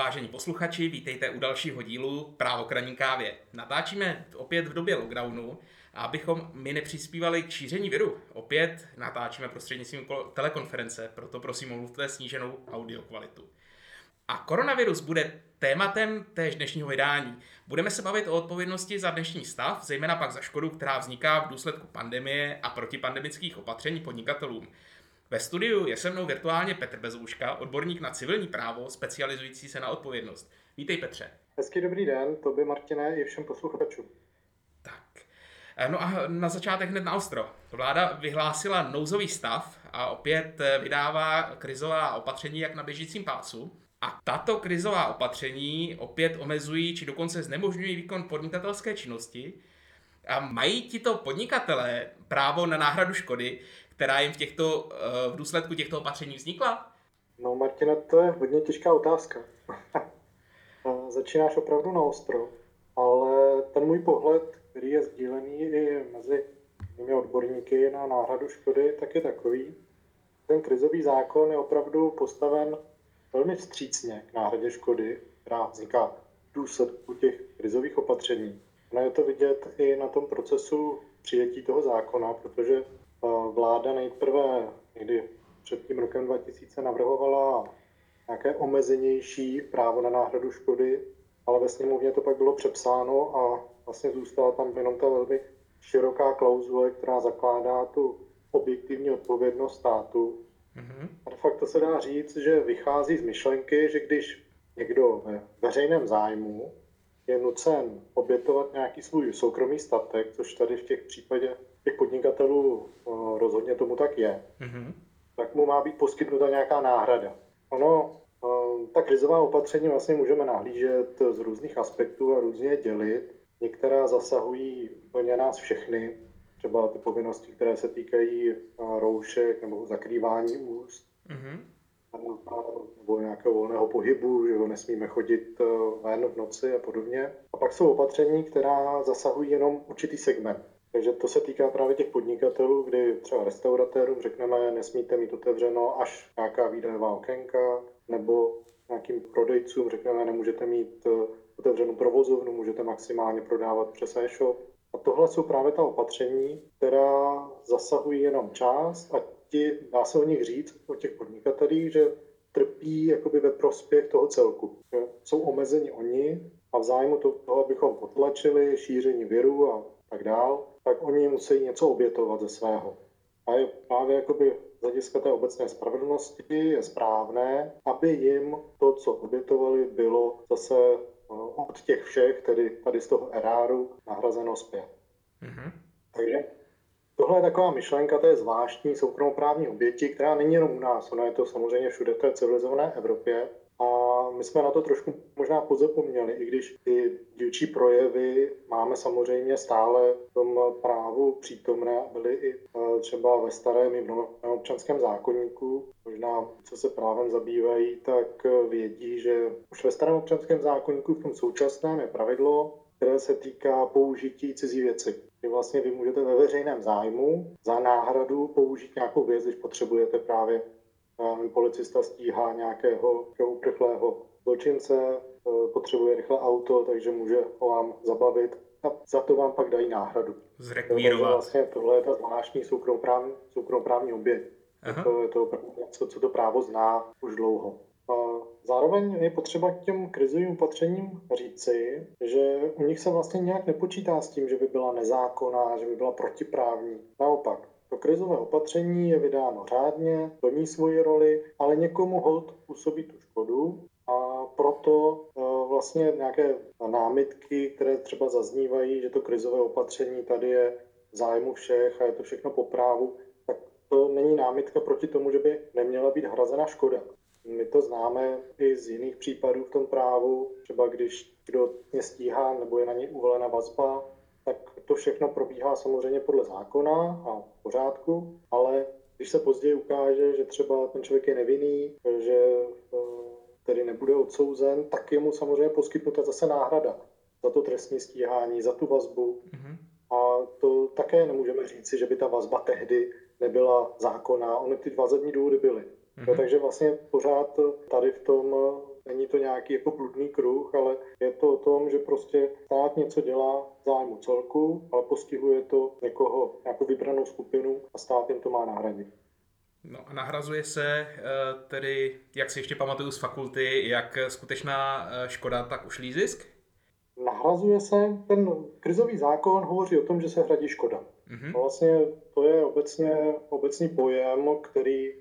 Vážení posluchači, vítejte u dalšího dílu Právo kraní kávě. Natáčíme opět v době lockdownu a abychom my nepřispívali k šíření viru, opět natáčíme prostřednictvím telekonference, proto prosím omluvte sníženou audio kvalitu. A koronavirus bude tématem též dnešního vydání. Budeme se bavit o odpovědnosti za dnešní stav, zejména pak za škodu, která vzniká v důsledku pandemie a protipandemických opatření podnikatelům. Ve studiu je se mnou virtuálně Petr Bezouška, odborník na civilní právo, specializující se na odpovědnost. Vítej Petře. Hezký dobrý den, tobě Martine i všem posluchačům. Tak. Eh, no a na začátek hned na ostro. Vláda vyhlásila nouzový stav a opět eh, vydává krizová opatření jak na běžícím pásu. A tato krizová opatření opět omezují či dokonce znemožňují výkon podnikatelské činnosti. A mají tito podnikatelé právo na náhradu škody, která jim v, těchto, eh, v důsledku těchto opatření vznikla? No Martina, to je hodně těžká otázka. Začínáš opravdu na ostro, ale ten můj pohled, který je sdílený i mezi těmi odborníky na náhradu škody, tak je takový. Ten krizový zákon je opravdu postaven velmi vstřícně k náhradě škody, která vzniká v důsledku těch krizových opatření. No je to vidět i na tom procesu přijetí toho zákona, protože vláda nejprve někdy před tím rokem 2000 navrhovala nějaké omezenější právo na náhradu škody, ale ve sněmovně to pak bylo přepsáno a vlastně zůstala tam jenom ta velmi široká klauzule, která zakládá tu objektivní odpovědnost státu. Mm-hmm. A de facto se dá říct, že vychází z myšlenky, že když někdo ve veřejném zájmu je nucen obětovat nějaký svůj soukromý statek, což tady v těch případě těch podnikatelů rozhodně tomu tak je, mm-hmm. tak mu má být poskytnuta nějaká náhrada. Ono, ta krizová opatření vlastně můžeme nahlížet z různých aspektů a různě dělit. Některá zasahují úplně nás všechny, třeba ty povinnosti, které se týkají roušek nebo zakrývání úst, mm-hmm. nebo nějakého volného pohybu, že ho nesmíme chodit ven v noci a podobně. A pak jsou opatření, která zasahují jenom určitý segment. Takže to se týká právě těch podnikatelů, kdy třeba restauratérům řekneme, nesmíte mít otevřeno až nějaká výdajová okénka, nebo nějakým prodejcům řekneme, nemůžete mít eh, otevřenou provozovnu, můžete maximálně prodávat přes e-shop. A tohle jsou právě ta opatření, která zasahují jenom část a ti, dá se o nich říct, o těch podnikatelích, že trpí jakoby ve prospěch toho celku. Že jsou omezeni oni a v zájmu toho, abychom potlačili šíření viru a tak dál, tak oni musí něco obětovat ze svého. A je právě jakoby z hlediska té obecné spravedlnosti je správné, aby jim to, co obětovali, bylo zase eh, od těch všech, tedy tady z toho eráru, nahrazeno zpět. Mm-hmm. Takže tohle je taková myšlenka té zvláštní soukromoprávní oběti, která není jenom u nás, ona je to samozřejmě všude v té civilizované Evropě, my jsme na to trošku možná pozapomněli, i když ty dílčí projevy máme samozřejmě stále v tom právu přítomné, byly i e, třeba ve starém i v novém občanském zákonníku. Možná, co se právem zabývají, tak vědí, že už ve starém občanském zákonníku v tom současném je pravidlo, které se týká použití cizí věci. Kdy vlastně vy můžete ve veřejném zájmu za náhradu použít nějakou věc, když potřebujete právě policista stíhá nějakého uprchlého zločince, e, potřebuje rychle auto, takže může ho vám zabavit a za to vám pak dají náhradu. Zrekvírovat. Vlastně tohle je ta zvláštní soukromoprávní, soukromoprávní oběť. To je to, co, co to právo zná už dlouho. A zároveň je potřeba k těm krizovým opatřením říci, že u nich se vlastně nějak nepočítá s tím, že by byla nezákonná, že by byla protiprávní. Naopak, to krizové opatření je vydáno řádně, plní svoji roli, ale někomu hod působí tu škodu a proto e, vlastně nějaké námitky, které třeba zaznívají, že to krizové opatření tady je v zájmu všech a je to všechno po právu, tak to není námitka proti tomu, že by neměla být hrazena škoda. My to známe i z jiných případů v tom právu, třeba když kdo mě stíhá nebo je na něj uvolena vazba, tak to všechno probíhá samozřejmě podle zákona a v pořádku, ale když se později ukáže, že třeba ten člověk je nevinný, že eh, tedy nebude odsouzen, tak je mu samozřejmě poskytnuta zase náhrada za to trestní stíhání, za tu vazbu. Mm-hmm. A to také nemůžeme říci, že by ta vazba tehdy nebyla zákonná. Ony ty vazební důvody byly. Mm-hmm. No, takže vlastně pořád tady v tom není to nějaký jako bludný kruh, ale je to o tom, že prostě stát něco dělá v zájmu celku, ale postihuje to někoho, nějakou vybranou skupinu a stát jim to má nahradit. No a nahrazuje se eh, tedy, jak si ještě pamatuju z fakulty, jak skutečná eh, škoda, tak ušlý zisk? Nahrazuje se, ten krizový zákon hovoří o tom, že se hradí škoda. Mm-hmm. Vlastně to je obecně obecný pojem, který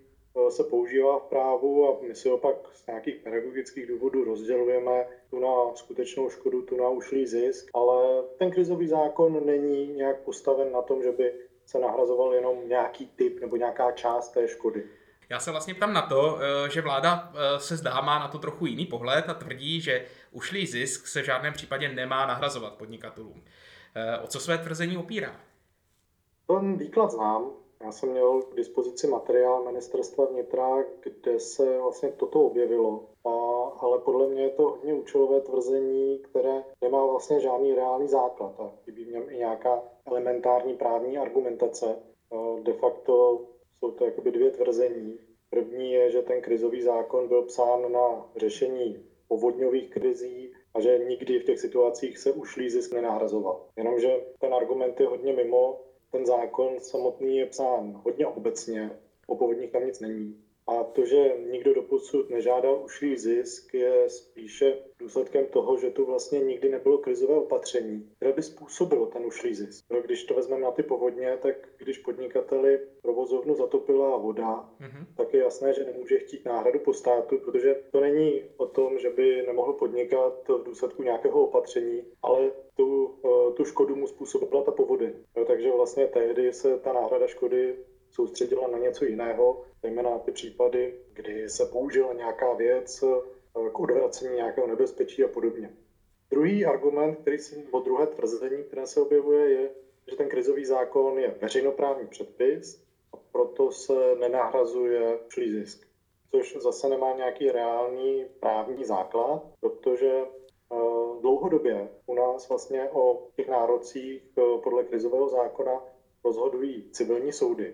se používá v právu a my si ho pak z nějakých pedagogických důvodů rozdělujeme tu na skutečnou škodu, tu na ušlý zisk, ale ten krizový zákon není nějak postaven na tom, že by se nahrazoval jenom nějaký typ nebo nějaká část té škody. Já se vlastně ptám na to, eh, že vláda eh, se zdá má na to trochu jiný pohled a tvrdí, že ušlý zisk se v žádném případě nemá nahrazovat podnikatelům. O co své tvrzení opírá? Ten výklad znám. Já jsem měl k dispozici materiál ministerstva vnitra, kde se vlastně toto objevilo. A, ale podle mě je to hodně účelové tvrzení, které nemá vlastně žádný reálný základ. A chybí v něm i nějaká elementární právní argumentace. De facto jsou to jakoby dvě tvrzení. První je, že ten krizový zákon byl psán na řešení povodňových krizí a že nikdy v těch situacích se ušlý zisk nenahrazoval. Jenomže ten argument je hodně mimo, ten zákon samotný je psán hodně obecně, o povodních tam nic není. A to, že nikdo doposud nežádal ušlý zisk, je spíše důsledkem toho, že tu vlastně nikdy nebylo krizové opatření, které by způsobilo ten ušlý zisk. No, když to vezmeme na ty povodně, tak když podnikateli provozovnu zatopila voda, mm-hmm. tak je jasné, že nemůže chtít náhradu po státu, protože to není o tom, že by nemohl podnikat v důsledku nějakého opatření, ale tu, eh, tu škodu mu způsobila ta povodeň. No, takže vlastně tehdy se ta náhrada škody soustředila na něco jiného, zejména na ty případy, kdy se použila nějaká věc eh, k odvracení nějakého nebezpečí a podobně. Druhý argument, který si, o druhé tvrzení, které se objevuje, je, že ten krizový zákon je veřejnoprávní předpis a proto se nenahrazuje šlý zisk. Což zase nemá nějaký reálný právní základ, protože eh, dlouhodobě u nás vlastně o těch nárocích eh, podle krizového zákona rozhodují civilní soudy.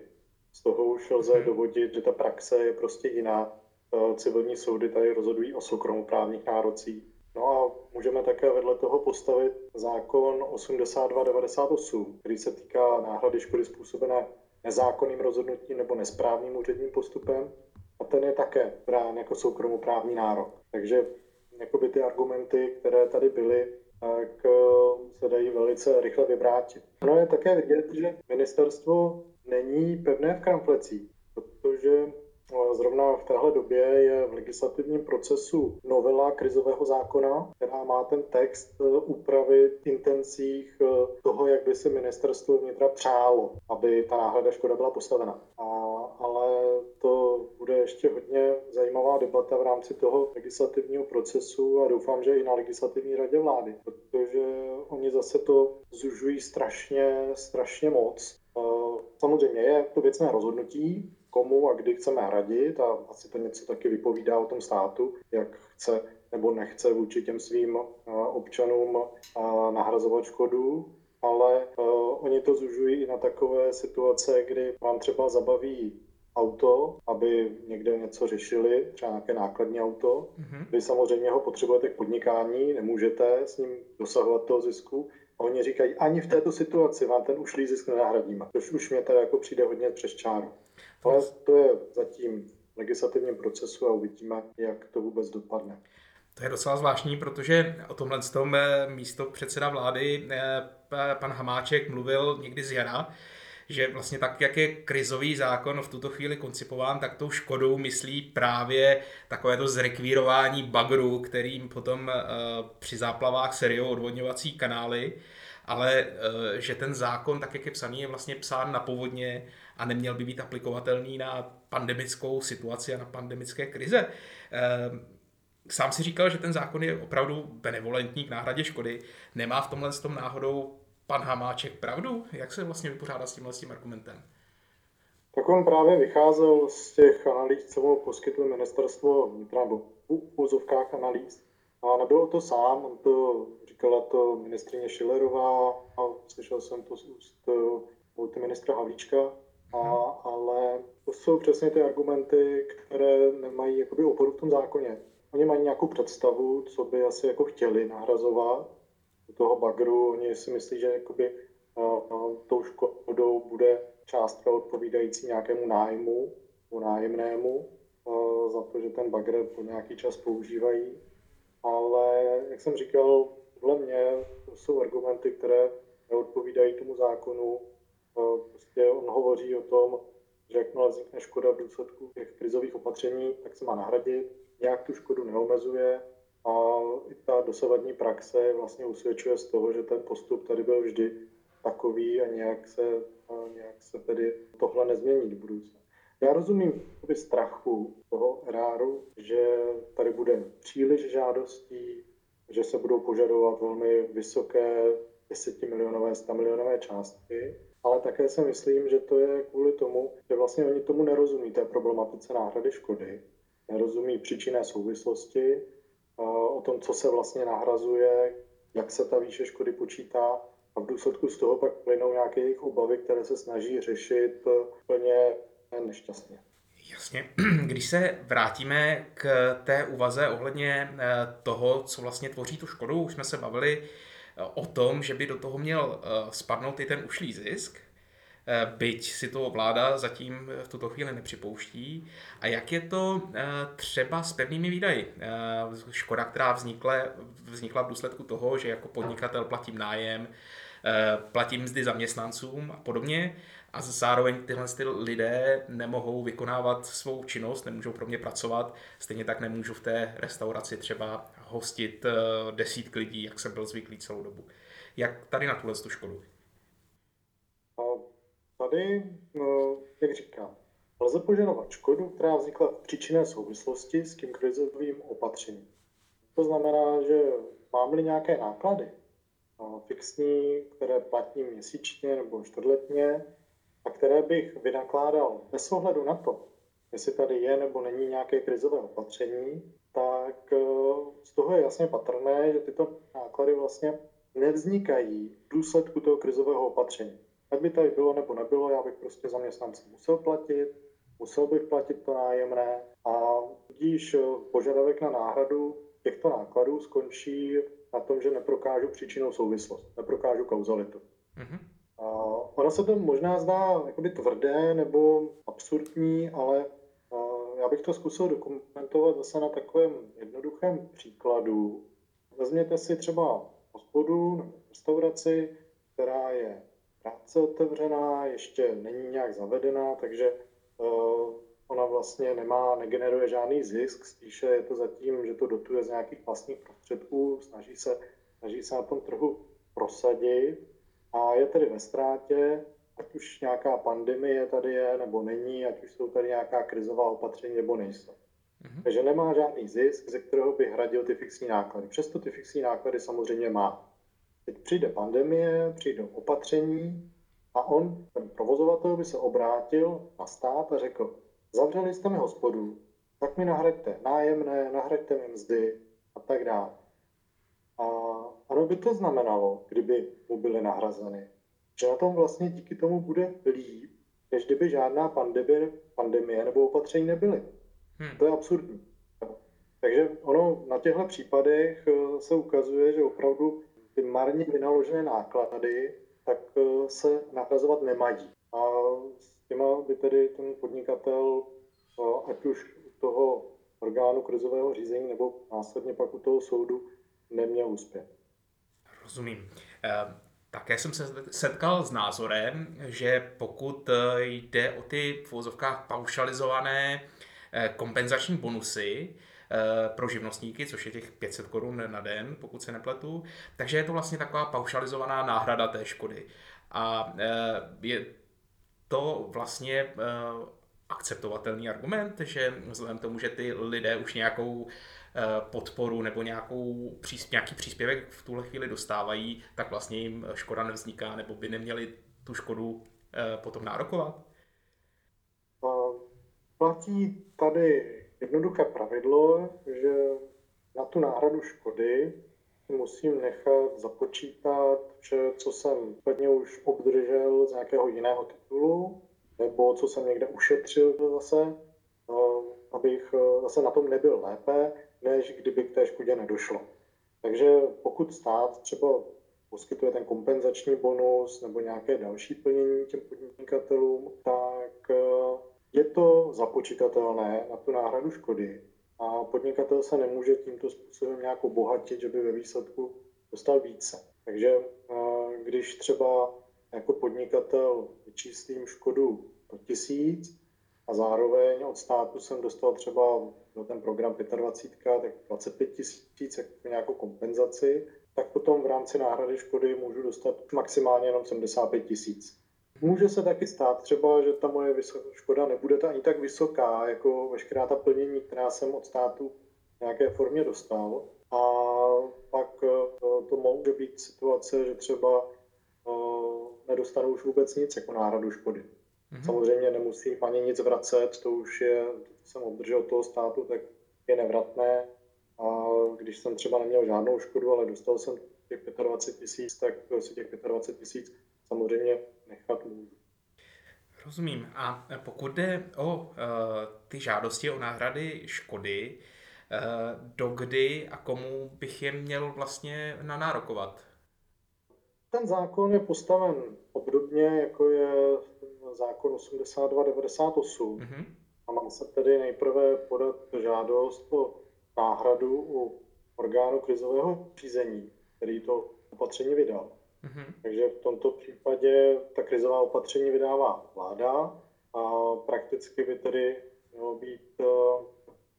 Z toho už lze mhm. dovodit, že ta praxe je prostě jiná. Eh, civilní soudy tady rozhodují o soukromoprávních nárocích. No a můžeme také vedle toho postavit zákon 8298, který se týká náhrady škody způsobené nezákonným rozhodnutím nebo nesprávným úředním postupem. A ten je také brán jako soukromoprávní nárok. Takže jakoby ty argumenty, které tady byly, tak eh, se dají velice rychle vyvrátit. No je také vidět, že ministerstvo není pevné v kramflecích, protože eh, Zrovna v téhle době je v legislativním procesu novela krizového zákona, která má ten text eh, upravit intencích eh, toho, jak by si ministerstvo vnitra přálo, aby ta náhrada škoda byla postavena. A, ale to bude ještě hodně zajímavá debata v rámci toho legislativního procesu a doufám, že i na legislativní radě vlády, protože oni zase to zužují strašně, strašně moc Samozřejmě je to věcné rozhodnutí, komu a kdy chceme hradit a asi to něco taky vypovídá o tom státu, jak chce nebo nechce vůči těm svým občanům nahrazovat škodu, ale oni to zužují i na takové situace, kdy vám třeba zabaví auto, aby někde něco řešili, třeba nějaké nákladní auto. Mm-hmm. Vy samozřejmě ho potřebujete k podnikání, nemůžete s ním dosahovat toho zisku, oni říkají, ani v této situaci vám ten ušlý zisk nenahradíme, což už mě teda jako přijde hodně přes čáru. Ale to je zatím v legislativním procesu a uvidíme, jak to vůbec dopadne. To je docela zvláštní, protože o tomhle tom místo předseda vlády eh, pan Hamáček mluvil někdy z jara, že vlastně tak, jak je krizový zákon v tuto chvíli koncipován, tak tou škodou myslí právě takové to zrekvírování bagru, kterým potom uh, při záplavách seriou odvodňovací kanály, ale uh, že ten zákon, tak jak je psaný, je vlastně psán na povodně a neměl by být aplikovatelný na pandemickou situaci a na pandemické krize. Uh, Sám si říkal, že ten zákon je opravdu benevolentní k náhradě škody. Nemá v tomhle s tom náhodou pan Hamáček pravdu? Jak se vlastně vypořádá s tímhle s tím argumentem? Tak on právě vycházel z těch analýz, co mu poskytlo ministerstvo vnitra, nebo v úzovkách analýz. A nebylo to sám, on to říkala to ministrině Schillerová a slyšel jsem to z úst eh, ministra Havlíčka, a, mhm. ale to jsou přesně ty argumenty, které nemají jakoby oporu v tom zákoně. oni mají nějakou představu, co by asi jako chtěli nahrazovat toho bagru. Oni si myslí, že jakoby, tou škodou bude částka odpovídající nějakému nájmu, nájemnému, za to, že ten bagr po nějaký čas používají. Ale, jak jsem říkal, podle mě to jsou argumenty, které neodpovídají tomu zákonu. Prostě on hovoří o tom, že jakmile vznikne škoda v důsledku těch krizových opatření, tak se má nahradit, nějak tu škodu neomezuje a i ta dosavadní praxe vlastně usvědčuje z toho, že ten postup tady byl vždy takový a nějak se, a nějak se tedy tohle nezmění do budoucna. Já rozumím strachu toho eráru, že tady bude příliš žádostí, že se budou požadovat velmi vysoké 10 milionové, 100 milionové částky, ale také si myslím, že to je kvůli tomu, že vlastně oni tomu nerozumí té problematice náhrady škody, nerozumí příčinné souvislosti, o tom, co se vlastně nahrazuje, jak se ta výše škody počítá a v důsledku z toho pak plynou nějaké jejich obavy, které se snaží řešit úplně nešťastně. Jasně. Když se vrátíme k té úvaze ohledně eh, toho, co vlastně tvoří tu škodu, už jsme se bavili eh, o tom, že by do toho měl eh, spadnout i ten ušlý zisk, byť si to vláda zatím v tuto chvíli nepřipouští. A jak je to třeba s pevnými výdaji? Škoda, která vznikla, vznikla v důsledku toho, že jako podnikatel platím nájem, platím mzdy zaměstnancům a podobně a zároveň tyhle ty lidé nemohou vykonávat svou činnost, nemůžou pro mě pracovat, stejně tak nemůžu v té restauraci třeba hostit eh, desítky lidí, jak jsem byl zvyklý celou dobu. Jak tady na tuhle tu školu? Tady, no, jak říkám, lze požadovat škodu, která vznikla v příčinné souvislosti s tím krizovým opatřením. To znamená, že mám-li nějaké náklady fixní, které platím měsíčně nebo čtvrtletně, a které bych vynakládal bez ohledu na to, jestli tady je nebo není nějaké krizové opatření, tak eh, z toho je jasně patrné, že tyto náklady vlastně nevznikají v důsledku toho krizového opatření. Ať by tady bylo nebo nebylo, já bych prostě zaměstnance musel platit, musel bych platit to nájemné a tudíž eh, požadavek na náhradu těchto nákladů skončí na tom, že neprokážu příčinou souvislost, neprokážu kauzalitu. Mm-hmm. Ono se to možná zdá jakoby tvrdé nebo absurdní, ale já bych to zkusil dokumentovat zase na takovém jednoduchém příkladu. Vezměte si třeba hospodu nebo restauraci, krátce otevřená, ještě není nějak zavedená, takže ona vlastně nemá, negeneruje žádný zisk, spíše je to zatím, že to dotuje z nějakých vlastních prostředků, snaží se, snaží se na tom trhu prosadit a je tedy ve ztrátě, ať už nějaká pandemie tady je nebo není, ať už jsou tady nějaká krizová opatření nebo nejsou. Mm-hmm. Takže nemá žádný zisk, ze kterého by hradil ty fixní náklady. Přesto ty fixní náklady samozřejmě má. Teď přijde pandemie, přijde opatření a on, ten provozovatel, by se obrátil na stát a řekl, zavřeli jste mi hospodu, tak mi nahraďte nájemné, nahraďte mi mzdy a tak dále. A ano by to znamenalo, kdyby mu byly nahrazeny, že na tom vlastně díky tomu bude líp, než kdyby žádná pandemie, pandemie nebo opatření nebyly. Hmm. To je absurdní. Takže ono na těchto případech eh, se ukazuje, že opravdu ty marně vynaložené náklady tak eh, se nahrazovat nemají. A s těma by tedy ten podnikatel, eh, ať už u toho orgánu krizového řízení nebo následně pak u toho soudu, neměl úspěch. Rozumím. Eh, také jsem se setkal s názorem, že pokud jde o ty v paušalizované kompenzační bonusy pro živnostníky, což je těch 500 korun na den, pokud se nepletu, takže je to vlastně taková paušalizovaná náhrada té škody. A je to vlastně akceptovatelný argument, že vzhledem tomu, že ty lidé už nějakou Eh, podporu nebo nějakou, nějaký příspěvek v tuhle chvíli dostávají, tak vlastně jim škoda nevzniká nebo by neměli tu škodu eh, potom nárokovat? Platí tady jednoduché pravidlo, že na tu náhradu škody musím nechat započítat vše, co jsem plně už obdržel z nějakého jiného titulu, nebo co jsem někde ušetřil zase, abych zase na tom nebyl lépe, než kdyby k té škodě nedošlo. Takže pokud stát třeba poskytuje ten kompenzační bonus nebo nějaké další plnění těm podnikatelům, tak eh, je to započítatelné na tu náhradu škody a podnikatel se nemůže tímto způsobem nějak obohatit, že by ve výsledku dostal více. Takže eh, když třeba jako podnikatel vyčíslím škodu pro tisíc a zároveň od státu jsem dostal třeba do ten program 25, tak 25 tisíc jako nějakou kompenzaci, tak potom v rámci náhrady škody můžu dostat maximálně jenom 75 tisíc. Může se taky stát třeba, že ta moje škoda nebude ani tak vysoká, jako veškerá ta plnění, která jsem od státu v nějaké formě dostal. A pak eh, to může být situace, že třeba eh, nedostanu už vůbec nic jako náhradu škody. Mm-hmm. Samozřejmě nemusím ani nic vracet, to už je, co jsem obdržel od toho státu, tak je nevratné. A když jsem třeba neměl žádnou škodu, ale dostal jsem těch 25 tisíc, tak si těch 25 tisíc samozřejmě nechat. Rozumím. A pokud jde o uh, ty žádosti o náhrady škody, uh, dokdy a komu bych je měl vlastně nanárokovat? Ten zákon je postaven obdobně, jako je zákon 8298. Mm-hmm. A mám se tedy nejprve podat žádost o náhradu u orgánu krizového řízení, který to opatření vydal. Mm-hmm. Takže v tomto případě ta krizová opatření vydává vláda a prakticky by tedy mělo být eh,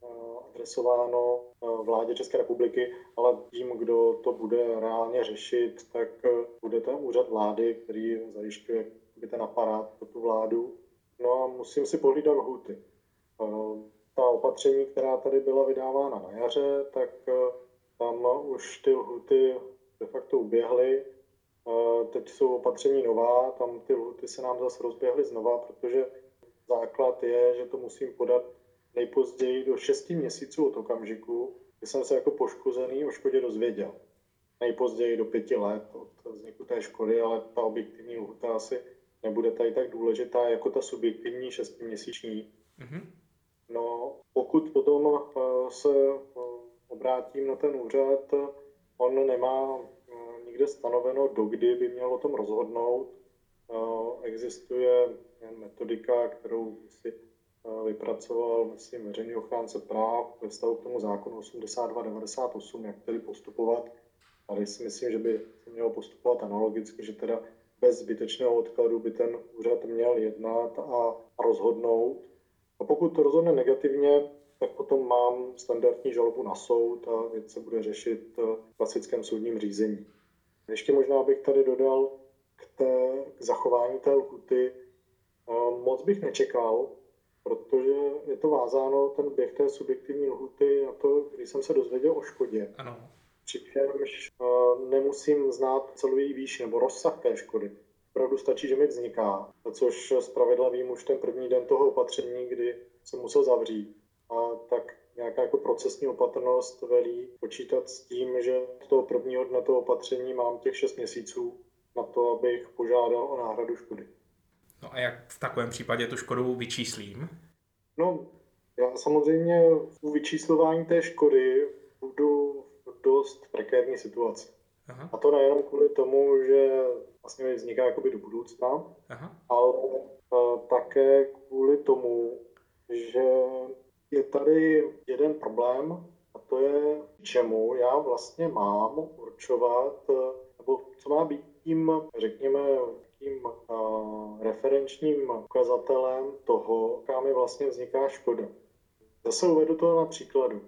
eh, adresováno eh, vládě České republiky, ale tím, kdo to bude reálně řešit, tak bude ten úřad vlády, který zajišťuje ten aparát pro tu vládu. No a musím si pohlídat lhuty. Ta opatření, která tady byla vydávána na jaře, tak tam už ty lhuty de facto uběhly Teď jsou opatření nová, tam ty lhuty se nám zase rozběhly znova, protože základ je, že to musím podat nejpozději do 6 měsíců od okamžiku, kdy jsem se jako poškozený o škodě dozvěděl. Nejpozději do 5 let od vzniku té škody, ale ta objektivní lhuta asi nebude tady tak důležitá jako ta subjektivní 6-měsíční. Mm-hmm. No, pokud potom eh, se eh, obrátím na ten úřad, on nemá nikde stanoveno, dokdy by měl o tom rozhodnout. Existuje metodika, kterou si vypracoval, myslím, veřejný ochránce práv ve stavu k tomu zákonu 8298, jak tedy postupovat. Tady si myslím, že by se mělo postupovat analogicky, že teda bez zbytečného odkladu by ten úřad měl jednat a rozhodnout. A pokud to rozhodne negativně, tak potom mám standardní žalobu na soud a věc se bude řešit v klasickém soudním řízení. Ještě možná bych tady dodal k, té, k zachování té lhuty. Moc bych nečekal, protože je to vázáno, ten běh té subjektivní lhuty na to, když jsem se dozvěděl o škodě. Ano. Přičemž nemusím znát celou její výši nebo rozsah té škody. Opravdu stačí, že mi vzniká, což zpravidla vím už ten první den toho opatření, kdy jsem musel zavřít. A tak nějaká jako procesní opatrnost velí počítat s tím, že z toho prvního dne toho opatření mám těch 6 měsíců na to, abych požádal o náhradu škody. No a jak v takovém případě tu škodu vyčíslím? No, já samozřejmě u vyčíslování té škody budu v dost prekérní situaci. Aha. A to nejenom kvůli tomu, že vlastně vzniká jakoby do budoucna, Aha. ale uh, také kvůli tomu, že je tady jeden problém a to je, čemu já vlastně mám určovat, nebo co má být tím, řekněme, tím uh, referenčním ukazatelem toho, jaká mi vlastně vzniká škoda. Zase uvedu to na příkladu.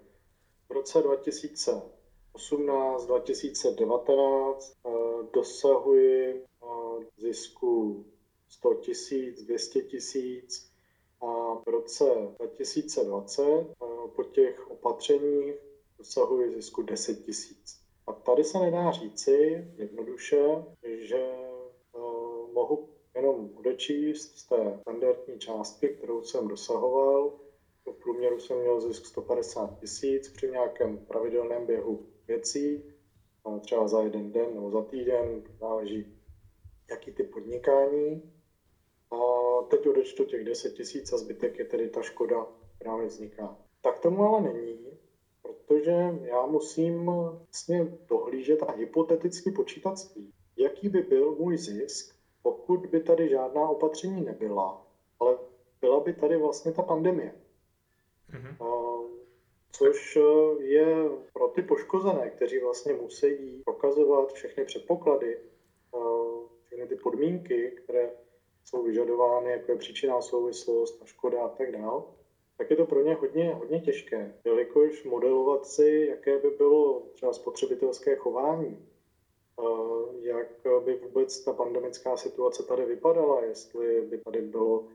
V roce 2018, 2019 uh, dosahuji uh, zisku 100 tisíc, 200 tisíc, a v roce 2020 eh, po těch opatřeních dosahuje zisku 10 tisíc. A tady se nedá říci jednoduše, že eh, mohu jenom odečíst z té standardní částky, kterou jsem dosahoval. V průměru jsem měl zisk 150 tisíc při nějakém pravidelném běhu věcí, třeba za jeden den nebo za týden, záleží, jaký typ podnikání. A teď odečtu těch 10 tisíc a zbytek je tedy ta škoda, která mi vzniká. Tak tomu ale není, protože já musím vlastně dohlížet a hypoteticky počítat s tím, jaký by byl můj zisk, pokud by tady žádná opatření nebyla, ale byla by tady vlastně ta pandemie. Mm-hmm. Což je pro ty poškozené, kteří vlastně musí prokazovat všechny předpoklady, všechny ty podmínky, které jsou vyžadovány, jako je příčinná souvislost a škoda a tak dále, tak je to pro ně hodně, hodně těžké, jelikož modelovat si, jaké by bylo třeba spotřebitelské chování, jak by vůbec ta pandemická situace tady vypadala, jestli by tady bylo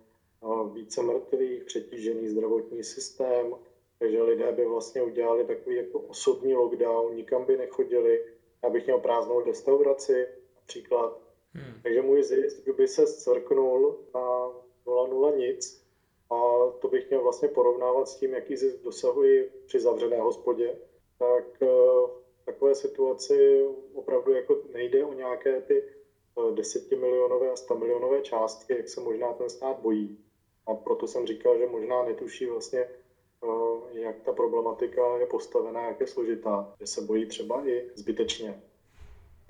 více mrtvých, přetížený zdravotní systém, takže lidé by vlastně udělali takový jako osobní lockdown, nikam by nechodili, já bych měl prázdnou restauraci například. Hmm. Takže můj zisk by se zcvrknul na 0,0 nic a to bych měl vlastně porovnávat s tím, jaký zisk dosahuji při zavřené hospodě. Tak eh, v takové situaci opravdu jako nejde o nějaké ty eh, desetimilionové a 100 milionové částky, jak se možná ten stát bojí. A proto jsem říkal, že možná netuší vlastně, eh, jak ta problematika je postavená, jak je složitá, že se bojí třeba i zbytečně.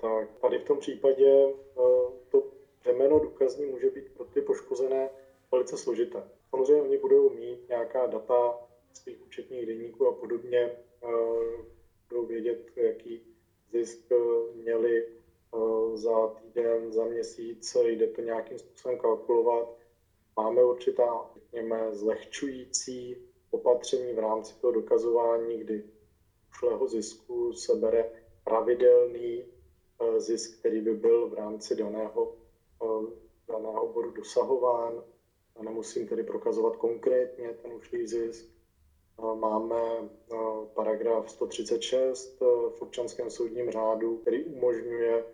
Tak tady v tom případě eh, to břemeno důkazní může být pro ty poškozené velice složité. Samozřejmě oni budou mít nějaká data svých účetních denníků a podobně, budou vědět, jaký zisk měli za týden, za měsíc, jde to nějakým způsobem kalkulovat Máme určitá, řekněme, zlehčující opatření v rámci toho dokazování, kdy ušlého zisku se bere pravidelný eh, zisk, který by byl v rámci daného, eh, daného oboru dosahován. A nemusím tedy prokazovat konkrétně ten ušlý zisk. Máme eh, paragraf 136 v občanském soudním řádu, který umožňuje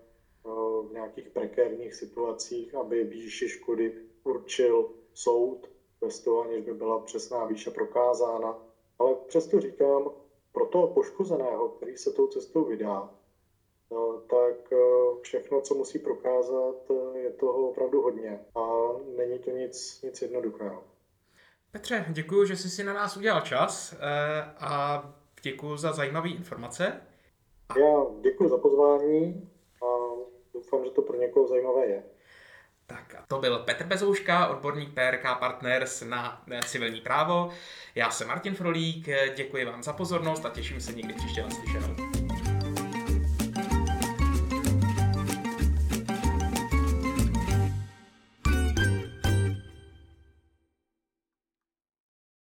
v nějakých prekérních situacích, aby výši škody určil soud bez toho, aniž by byla přesná výše prokázána. Ale přesto říkám, pro toho poškozeného, který se tou cestou vydá, eh, tak eh, všechno, co musí prokázat, eh, je toho opravdu hodně a není to nic, nic jednoduchého. Petře, děkuji, že jsi si na nás udělal čas a děkuji za zajímavé informace. Já děkuji za pozvání a doufám, že to pro někoho zajímavé je. Tak a to byl Petr Bezouška, odborník PRK Partners na civilní právo. Já jsem Martin Frolík, děkuji vám za pozornost a těším se někdy příště na slyšenou.